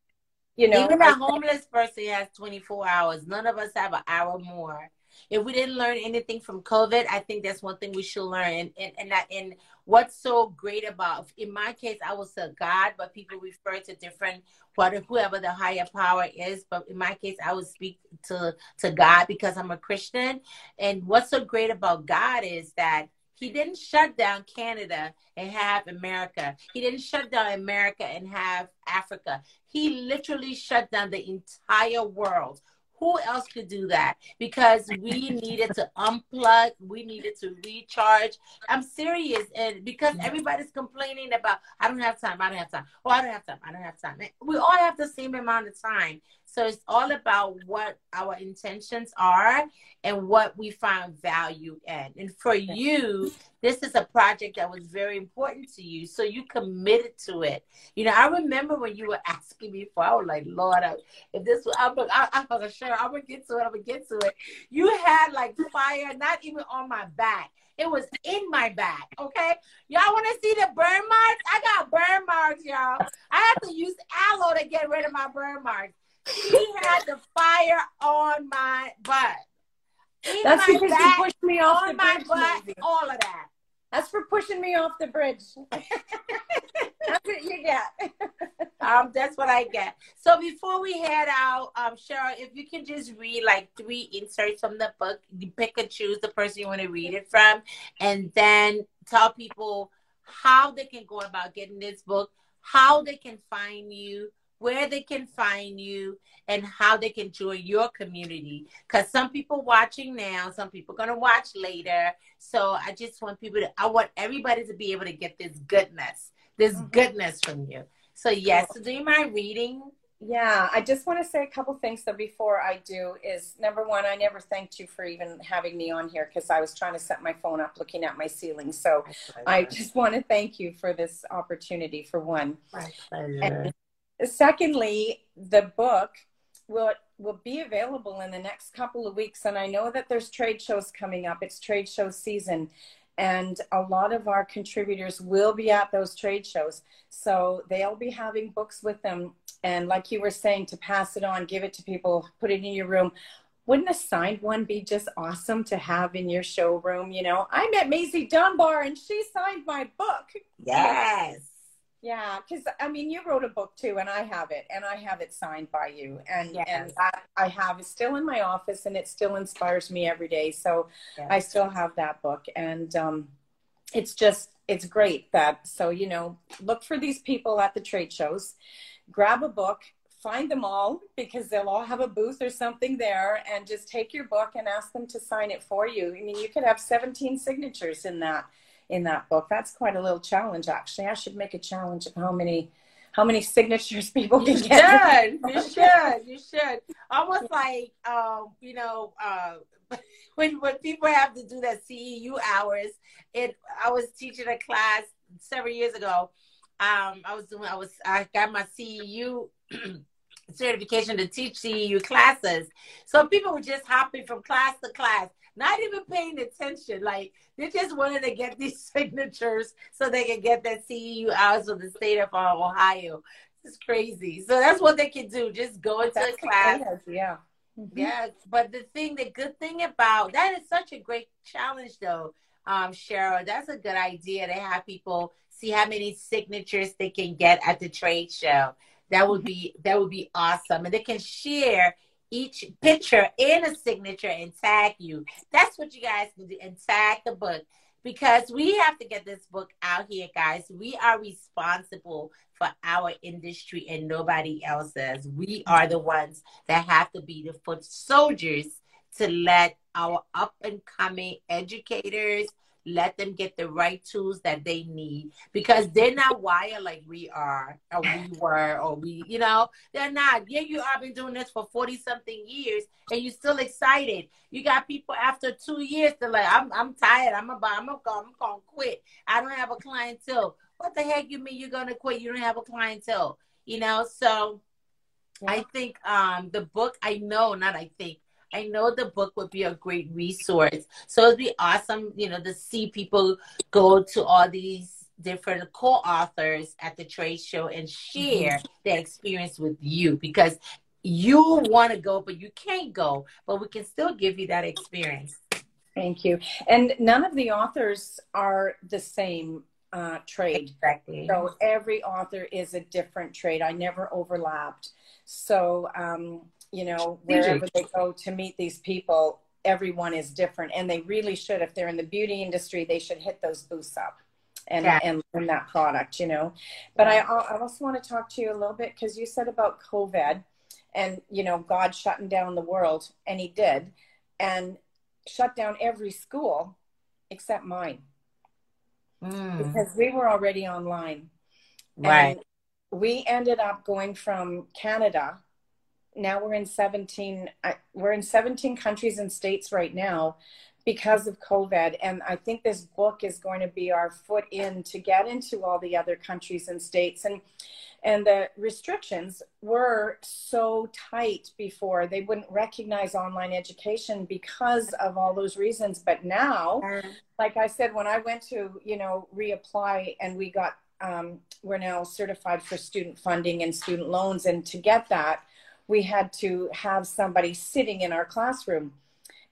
you know, even a homeless person has 24 hours. None of us have an hour more. If we didn't learn anything from COVID, I think that's one thing we should learn. And and and, that, and what's so great about, in my case, I will say God, but people refer to different whatever whoever the higher power is. But in my case, I would speak to to God because I'm a Christian. And what's so great about God is that he didn't shut down Canada and have America. He didn't shut down America and have Africa. He literally shut down the entire world who else could do that? Because we needed to unplug, we needed to recharge. I'm serious, and because everybody's complaining about, I don't have time, I don't have time. Oh, I don't have time, I don't have time. We all have the same amount of time. So it's all about what our intentions are and what we find value in. And for you, this is a project that was very important to you. So you committed to it. You know, I remember when you were asking me for, I was like, Lord, I, if this was, I'm, I, I was sure I'm going to get to it, I'm going to get to it. You had like fire, not even on my back. It was in my back, okay? Y'all want to see the burn marks? I got burn marks, y'all. I have to use aloe to get rid of my burn marks. He had the fire on my butt. In That's because back, you pushed me off on my butt, all of that. That's for pushing me off the bridge. that's what you get. um, that's what I get. So before we head out, um, Cheryl, if you can just read like three inserts from the book, you pick and choose the person you want to read it from, and then tell people how they can go about getting this book, how they can find you, where they can find you and how they can join your community. Because some people watching now some people going to watch later. So i just want people to i want everybody to be able to get this goodness this mm-hmm. goodness from you. So yes so do you mind reading? Yeah, I just want to say a couple things though before I do is number one, I never thanked you for even having me on here because I was trying to set my phone up looking at my ceiling. So I just want to thank you for this opportunity for one. Secondly, the book will will be available in the next couple of weeks, and I know that there's trade shows coming up. It's trade show season, and a lot of our contributors will be at those trade shows, so they'll be having books with them. And like you were saying, to pass it on, give it to people, put it in your room wouldn't a signed one be just awesome to have in your showroom? You know, I met Maisie Dunbar and she signed my book. Yes. Yeah, because I mean, you wrote a book too, and I have it, and I have it signed by you, and yes. and that I have is still in my office, and it still inspires me every day. So yes. I still have that book, and um, it's just it's great that so you know look for these people at the trade shows, grab a book, find them all because they'll all have a booth or something there, and just take your book and ask them to sign it for you. I mean, you could have 17 signatures in that in that book. That's quite a little challenge, actually. I should make a challenge of how many how many signatures people can you get. Should. you should. You should. Almost like um, you know, uh, when when people have to do that CEU hours. It. I was teaching a class several years ago. Um, I was doing. I was. I got my CEU certification to teach CEU classes. So people were just hopping from class to class, not even paying attention. Like they just wanted to get these signatures so they can get that CEU hours of the state of Ohio. It's crazy. So that's what they can do. Just go into That's class. Yeah. Mhm. Yeah, but the thing, the good thing about that is such a great challenge, though, um, Cheryl. That's a good idea to have people see how many signatures they can get at the trade show. That would be that would be awesome, and they can share each picture in a signature and tag you. That's what you guys can do, and tag the book because we have to get this book out here, guys. We are responsible for our industry and nobody else's. We are the ones that have to be the foot soldiers to let our up and coming educators let them get the right tools that they need because they're not wired like we are or we were or we you know they're not. Yeah you have been doing this for 40 something years and you're still excited. You got people after two years they're like i'm, I'm tired. I'm about i'm gonna I'm gonna quit. I don't have a clientele. What the heck you mean you're gonna quit? You don't have a clientele you know? So I think um, the book, I know, not I think, I know the book would be a great resource. So it'd be awesome, you know, to see people go to all these different co-authors at the trade show and share their experience with you because you want to go, but you can't go, but we can still give you that experience. Thank you. And none of the authors are the same uh, trade. Exactly. So every author is a different trade. I never overlapped. So, um, you know, wherever they go to meet these people, everyone is different. And they really should, if they're in the beauty industry, they should hit those booths up and, Yeah. and learn that product, you know. But I, I also want to talk to you a little bit because you said about COVID and, you know, God shutting down the world, and He did, and shut down every school except mine Mm, because we were already online. right. And we ended up going from Canada. Now we're in 17 uh, we're in 17 countries and states right now because of COVID. And I think this book is going to be our foot in to get into all the other countries and states. And and the restrictions were so tight before. They wouldn't recognize online education because of all those reasons. But now like I said, when I went to, you know, reapply and we got, um, we're now certified for student funding and student loans. And to get that, we had to have somebody sitting in our classroom.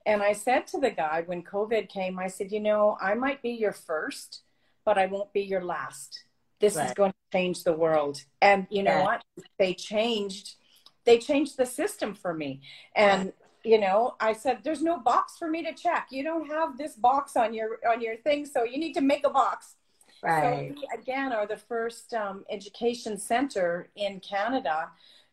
And I said to the guy when COVID came, I said, you know, I might be your first, but I won't be your last. This is going to change the world. And you know Yeah. what? They changed, they changed the system for me. And you know i said there's no box for me to check you don't have this box on your on your thing so you need to make a box Right. so we again are the first um, education center in canada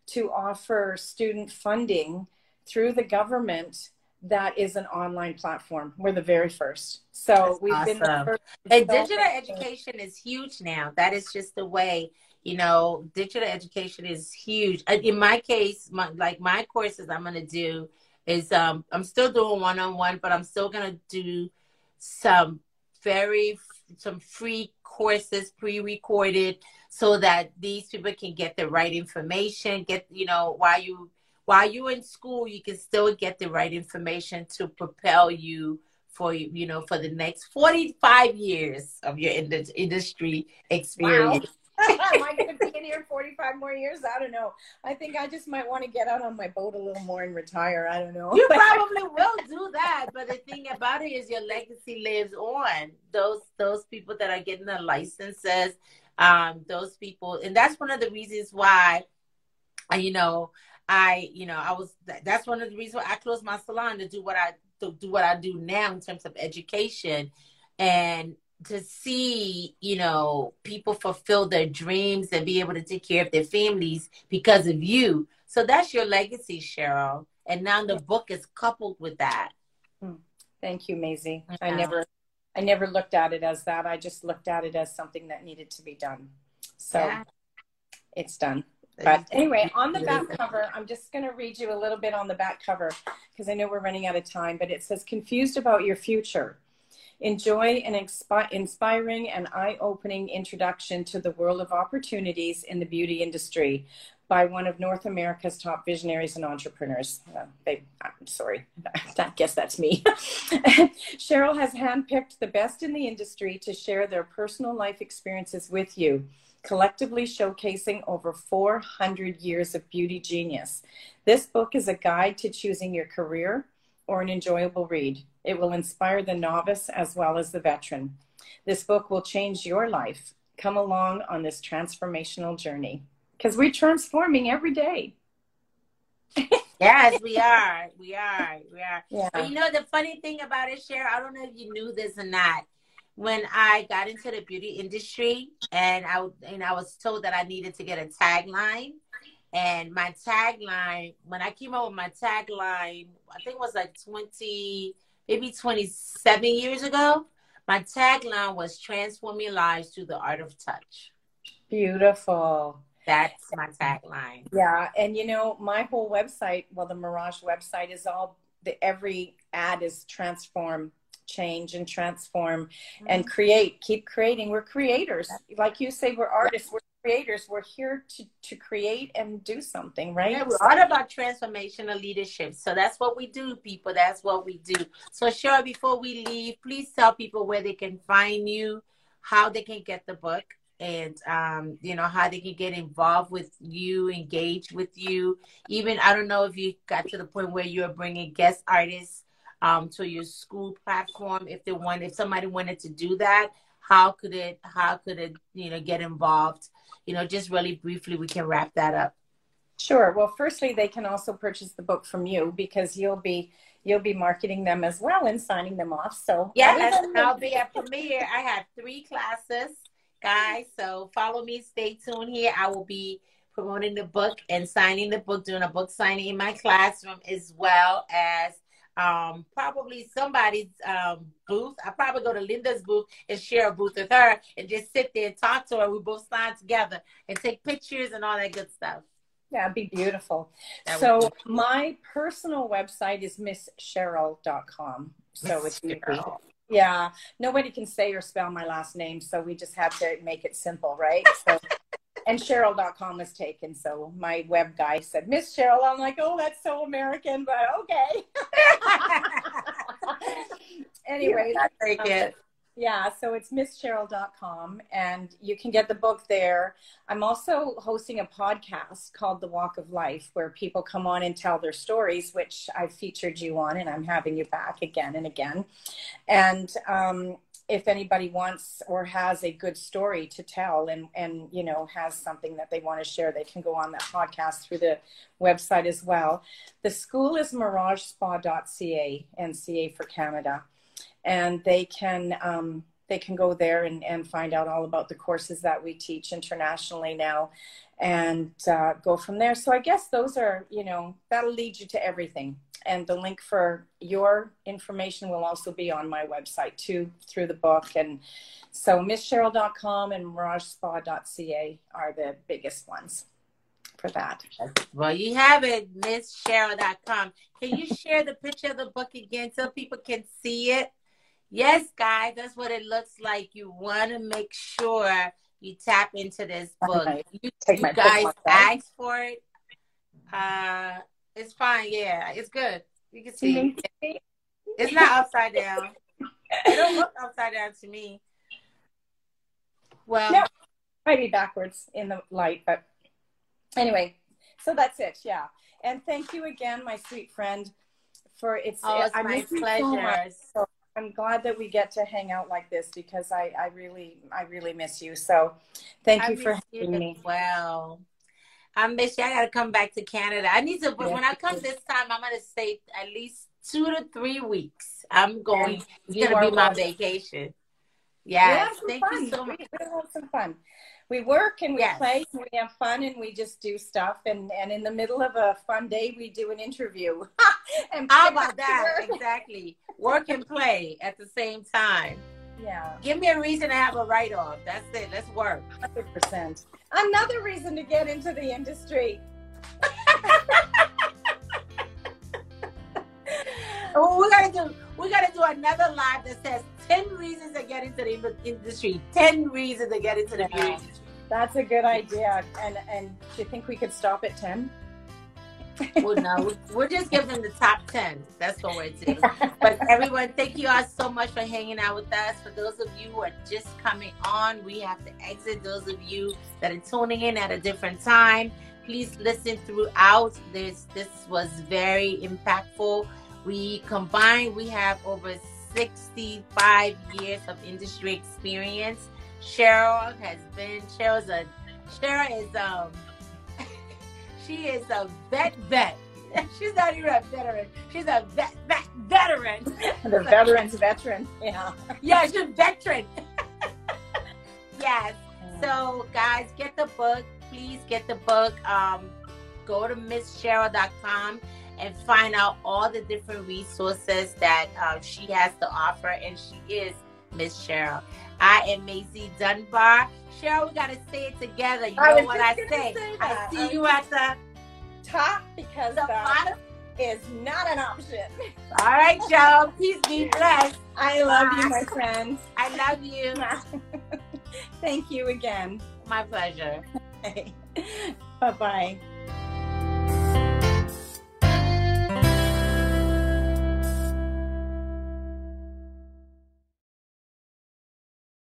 to offer student funding through the government that is an online platform we're the very first so That's we've been the first And digital education is huge now. That is just the way, you know, digital education is huge. In my case, my, like my courses I'm going to do is um, I'm still doing one on one, but I'm still going to do some very, some free courses pre recorded so that these people can get the right information, get, you know, while you, while you're in school, you can still get the right information to propel you for you know for the next 45 years of your ind- industry experience Am I going to be in here 45 more years? I don't know. I think I just might want to get out on my boat a little more and retire. I don't know. you probably will do that but the thing about it is your legacy lives on those those people that are getting the licenses um those people. And that's one of the reasons why you know i you know i was that's one of the reasons why i closed my salon to do what i to do what i do now in terms of education and to see you know people fulfill their dreams and be able to take care of their families because of you. So that's your legacy cheryl. And now the book is coupled with that. Thank you, Maisie. I never I never looked at it as that. I just looked at it as something that needed to be done. So Yeah. it's done. But anyway, on the back cover, I'm just going to read you a little bit on the back cover because I know we're running out of time, but it says confused about your future. Enjoy an expi- inspiring and eye opening introduction to the world of opportunities in the beauty industry by one of North America's top visionaries and entrepreneurs. Uh, they, I'm sorry, I guess that's me. Cheryl has handpicked the best in the industry to share their personal life experiences with you, collectively showcasing over 400 years of beauty genius. This book is a guide to choosing your career or an enjoyable read. It will inspire the novice as well as the veteran. This book will change your life. Come along on this transformational journey because we're transforming every day. yes, we are. We are. We are. Yeah. But you know the funny thing about it, Cheryl, I don't know if you knew this or not. When I got into the beauty industry and I and I was told that I needed to get a tagline. And my tagline, when I came up with my tagline, I think it was like 20, maybe 27 years ago. My tagline was transforming lives through the art of touch. Beautiful. That's my tagline. Yeah, and you know, my whole website, well, the Mirage website is all the every ad is transform, change, and transform, mm-hmm. and create. Keep creating. We're creators, like you say. We're artists. Creators. We're here to to create and do something, right? Yeah, we're all about transformational leadership. So that's what we do, people. That's what we do. So, sure. Before we leave, please tell people where they can find you, how they can get the book and um, you know how they can get involved with you, engage with you. Even I don't know if you got to the point where you're bringing guest artists um, to your school platform. If they want, if somebody wanted to do that, how could it? How could it? You know, get involved. You know, just really briefly, we can wrap that up. Sure. Well, firstly, they can also purchase the book from you because you'll be you'll be marketing them as well and signing them off. So yes, I'll be at premiere. I have three classes guys. So follow me. Stay tuned here. I will be promoting the book and signing the book, doing a book signing in my classroom, as well as um, probably somebody's um, booth. I probably go to Linda's booth and share a booth with her and just sit there and talk to her. We both sign together and take pictures and all that good stuff. Yeah, it'd be beautiful. That so be my personal website is misscheryl.com. So it's Cheryl. Yeah, nobody can say or spell my last name, so we just have to make it simple, right? So, and Cheryl.com was taken, so my web guy said, Miss Cheryl. I'm like, oh, that's so American, but okay. anyway, yeah, take um, it. Yeah, so it's misscheryl.com and you can get the book there. I'm also hosting a podcast called The Walk of Life where people come on and tell their stories, which I've featured you on and I'm having you back again and again. And um, if anybody wants or has a good story to tell and, and you know has something that they want to share, they can go on that podcast through the website as well. The school is miragespa.ca and CA for Canada. And they can um, they can go there and, and find out all about the courses that we teach internationally now and uh, go from there. So i guess those are you know that'll lead you to everything and the link for your information will also be on my website too through the book and so misscheryl.com and miragespa.ca are the biggest ones for that well you have it misscheryl.com can you share the picture of the book again so people can see it Yes, guys, that's what it looks like. You want to make sure you tap into this book. You, you guys ask for it. Uh, it's fine. Yeah, it's good. You can see. It's not upside down. it don't look upside down to me. Well, no, might be backwards in the light, but anyway. So that's it. Yeah, and thank you again, my sweet friend, for it's. Oh, it's I my pleasure. So I'm glad that we get to hang out like this because I, I really I really miss you. So thank I you for having you me. Well, I miss you. I gotta come back to Canada. I need to but when I come this time I'm gonna stay at least two to three weeks. I'm going it's gonna be my vacation. Yes. Yeah, thank fun. you so much. We'll have some fun we work and we yes. play and we have fun and we just do stuff and and in the middle of a fun day we do an interview and how about that exactly work and play at the same time yeah give me a reason to have a write-off that's it let's work 100% another reason to get into the industry oh, we gotta do we gotta do another live that says 10 reasons to get into the industry. 10 reasons to get into the beauty industry. That's a good idea. And and do you think we could stop at 10? Well, no, we're just giving the top 10. That's what we're doing. But everyone, thank you all so much for hanging out with us. For those of you who are just coming on, we have to exit. Those of you that are tuning in at a different time, please listen throughout. This this was very impactful. We combined, we have over 65 years of industry experience. Cheryl has been Cheryl's a Cheryl is um she is a vet vet. She's not even a veteran. She's a vet, vet veteran. the veteran's veteran. Yeah. Yeah, she's a veteran. yes. So guys, get the book. Please get the book. Um, go to misscheryl.com and find out all the different resources that uh, she has to offer. And she is Miss Cheryl. I am Maisie Dunbar. Cheryl, we got to say it together. You know what I say. say I see you um, at the top because the, bottom is not an option. All right, Joe. Peace be blessed. I love Bye. you, my friends. I love you. Thank you again. My pleasure. Bye bye.